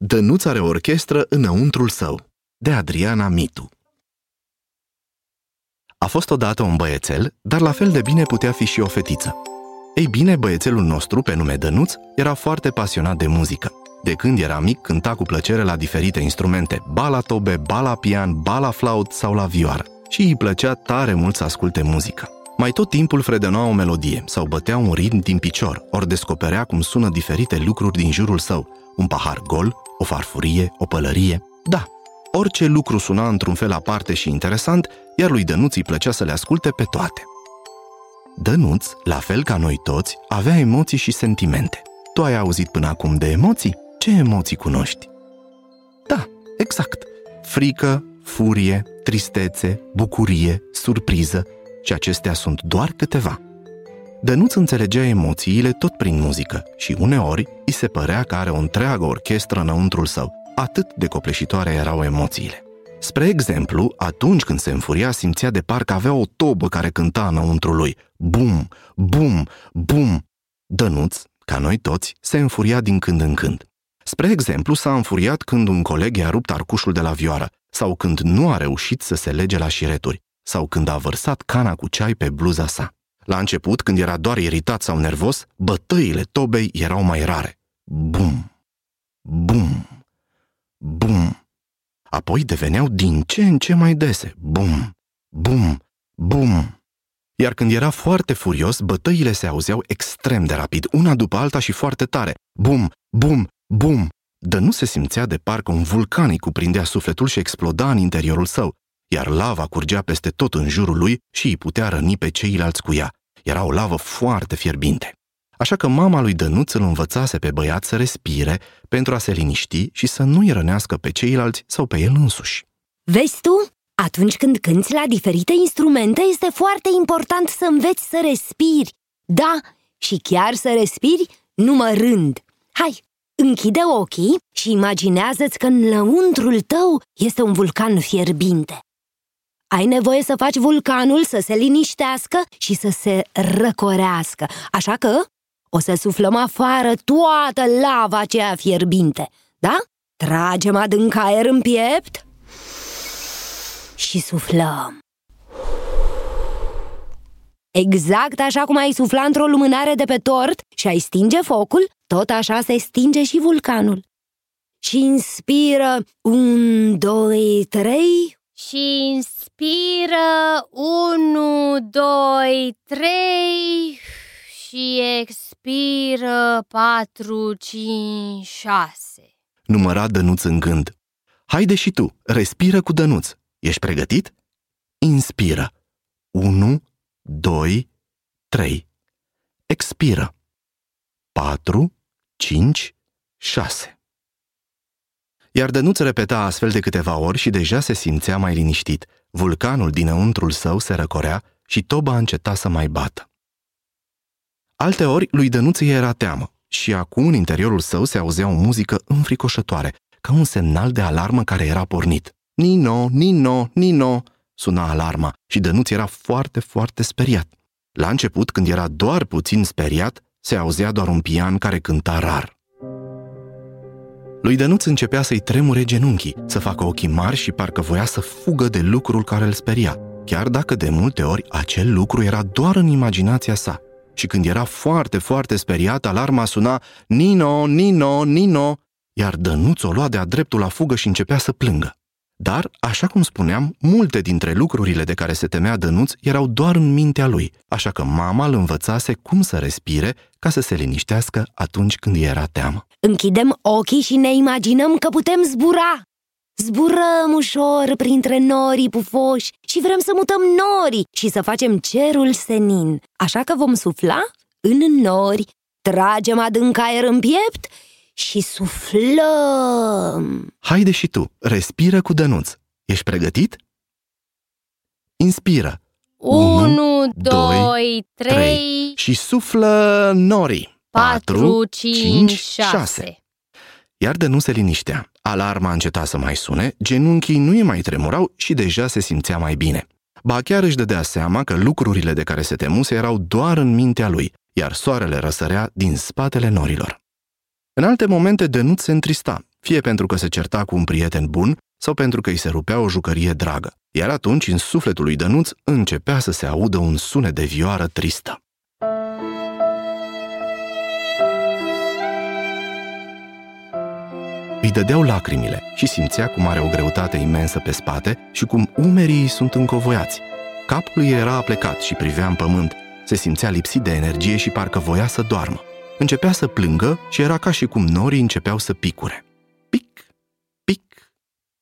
Dănuț are orchestră înăuntrul său, de Adriana Mitu. A fost odată un băiețel, dar la fel de bine putea fi și o fetiță. Ei bine, băiețelul nostru, pe nume Dănuț, era foarte pasionat de muzică. De când era mic, cânta cu plăcere la diferite instrumente, ba la tobe, ba la pian, ba la flaut sau la vioară. Și îi plăcea tare mult să asculte muzică. Mai tot timpul fredănoa o melodie sau bătea un ritm din picior, ori descoperea cum sună diferite lucruri din jurul său. Un pahar gol, o farfurie, o pălărie. Da, orice lucru suna într-un fel aparte și interesant, iar lui Dănuț îi plăcea să le asculte pe toate. Dănuț, la fel ca noi toți, avea emoții și sentimente. Tu ai auzit până acum de emoții? Ce emoții cunoști? Da, exact. Frică, furie, tristețe, bucurie, surpriză, și acestea sunt doar câteva. Dănuț înțelegea emoțiile tot prin muzică și uneori îi se părea că are o întreagă orchestră înăuntrul său, atât de copleșitoare erau emoțiile. Spre exemplu, atunci când se înfuria, simțea de parcă avea o tobă care cânta înăuntru lui. Bum, bum, bum! Dănuț, ca noi toți, se înfuria din când în când. Spre exemplu, s-a înfuriat când un coleg i-a rupt arcușul de la vioară, sau când nu a reușit să se lege la șireturi, sau când a vărsat cana cu ceai pe bluza sa. La început, când era doar iritat sau nervos, bătăile tobei erau mai rare. Bum! Bum! Bum! Apoi deveneau din ce în ce mai dese. Bum! Bum! Bum! Iar când era foarte furios, bătăile se auzeau extrem de rapid, una după alta și foarte tare. Bum! Bum! Bum! Dă nu se simțea de parcă un vulcan îi cuprindea sufletul și exploda în interiorul său, iar lava curgea peste tot în jurul lui și îi putea răni pe ceilalți cu ea. Era o lavă foarte fierbinte. Așa că mama lui Dănuț îl învățase pe băiat să respire pentru a se liniști și să nu-i rănească pe ceilalți sau pe el însuși. Vezi tu? Atunci când cânți la diferite instrumente, este foarte important să înveți să respiri. Da, și chiar să respiri numărând. Hai, închide ochii și imaginează-ți că în lăuntrul tău este un vulcan fierbinte. Ai nevoie să faci vulcanul să se liniștească și să se răcorească, așa că o să suflăm afară toată lava aceea fierbinte, da? Tragem adânc aer în piept și suflăm. Exact așa cum ai sufla într-o lumânare de pe tort și ai stinge focul, tot așa se stinge și vulcanul. Și inspiră un, doi, trei și inspiră unu, doi, trei și expiră patru, cinci, șase. Număra Dănuț în gând. Haide și tu, respiră cu Dănuț. Ești pregătit? Inspiră. 1, 2, 3. Expiră. 4, 5, 6. Iar Dănuț repeta astfel de câteva ori și deja se simțea mai liniștit. Vulcanul dinăuntrul său se răcorea și toba înceta să mai bată. Alte ori lui Dănuț era teamă și acum în interiorul său se auzea o muzică înfricoșătoare, ca un semnal de alarmă care era pornit. Nino, Nino, Nino, suna alarma și Dănuț era foarte, foarte speriat. La început, când era doar puțin speriat, se auzea doar un pian care cânta rar. Lui Dănuț începea să-i tremure genunchii, să facă ochii mari și parcă voia să fugă de lucrul care îl speria, chiar dacă de multe ori acel lucru era doar în imaginația sa. Și când era foarte, foarte speriat, alarma suna Nino, Nino, Nino, iar Dănuț o lua de-a dreptul la fugă și începea să plângă. Dar, așa cum spuneam, multe dintre lucrurile de care se temea Dănuț erau doar în mintea lui, așa că mama îl învățase cum să respire ca să se liniștească atunci când era teamă. Închidem ochii și ne imaginăm că putem zbura. Zburăm ușor printre norii pufoși și vrem să mutăm norii și să facem cerul senin. Așa că vom sufla în nori, tragem adânc aer în piept și suflăm. Haide și tu, respiră cu dănuț. Ești pregătit? Inspiră. 1, 2, 3 și suflă norii. 4, 5, 6 Iar de nu se liniștea. Alarma înceta să mai sune, genunchii nu îi mai tremurau și deja se simțea mai bine. Ba chiar își dădea seama că lucrurile de care se temuse erau doar în mintea lui, iar soarele răsărea din spatele norilor. În alte momente, Dănuț se întrista fie pentru că se certa cu un prieten bun sau pentru că îi se rupea o jucărie dragă. Iar atunci, în sufletul lui Dănuț, începea să se audă un sunet de vioară tristă. Îi dădeau lacrimile și simțea cum are o greutate imensă pe spate și cum umerii îi sunt încovoiați. Capul îi era aplecat și privea în pământ. Se simțea lipsit de energie și parcă voia să doarmă. Începea să plângă și era ca și cum norii începeau să picure. Pic, pic,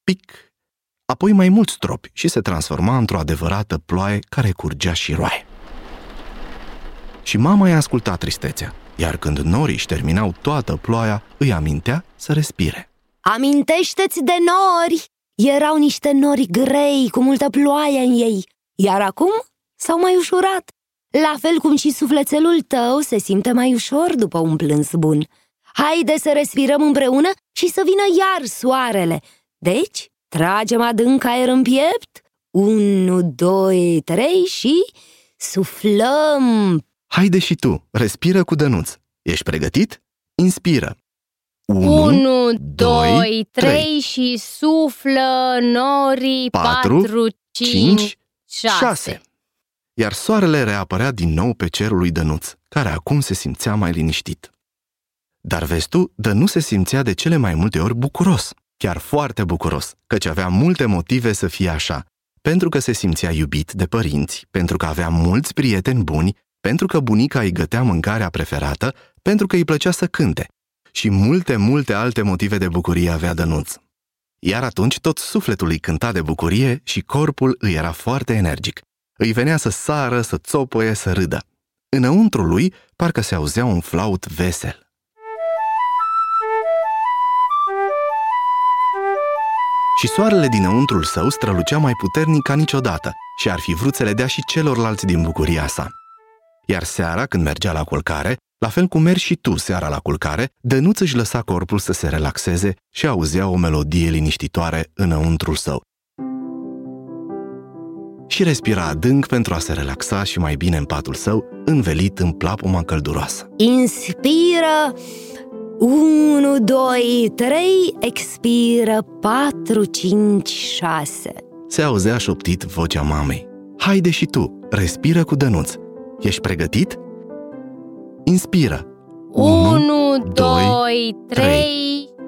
pic. Apoi mai mulți tropi și se transforma într-o adevărată ploaie care curgea și roaie. Și mama i-a ascultat tristețea, iar când norii își terminau toată ploaia, îi amintea să respire. Amintește-ți de nori! Erau niște nori grei, cu multă ploaie în ei, iar acum s-au mai ușurat. La fel cum și sufletelul tău se simte mai ușor după un plâns bun. Haide să respirăm împreună și să vină iar soarele. Deci, tragem adânc aer în piept, unu, doi, trei și suflăm. Haide și tu, respiră cu dănuț. Ești pregătit? Inspiră. 1, 2, 3 și suflă norii 4, 5, 6. Iar soarele reapărea din nou pe cerul lui Dănuț, care acum se simțea mai liniștit. Dar vezi tu, Dănuț se simțea de cele mai multe ori bucuros, chiar foarte bucuros, căci avea multe motive să fie așa, pentru că se simțea iubit de părinți, pentru că avea mulți prieteni buni, pentru că bunica îi gătea mâncarea preferată, pentru că îi plăcea să cânte, și multe, multe alte motive de bucurie avea Dănuț. Iar atunci tot sufletul îi cânta de bucurie și corpul îi era foarte energic. Îi venea să sară, să țopăie, să râdă. Înăuntru lui parcă se auzea un flaut vesel. Și soarele dinăuntrul său strălucea mai puternic ca niciodată și ar fi vrut să le dea și celorlalți din bucuria sa. Iar seara, când mergea la culcare, la fel cum mergi și tu seara la culcare, Dănuț își lăsa corpul să se relaxeze și auzea o melodie liniștitoare înăuntrul său. Și respira adânc pentru a se relaxa și mai bine în patul său, învelit în plapuma călduroasă. Inspiră 1, 2, 3, expiră 4, 5, 6 Se auzea șoptit vocea mamei. Haide și tu, respiră cu Dănuț. Ești pregătit? Inspiră. 1, 2, 3.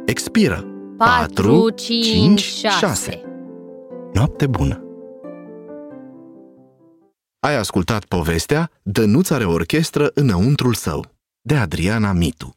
Expiră. 4, 5, 6. Noapte bună! Ai ascultat povestea Dănuț are orchestră înăuntrul său, de Adriana Mitu.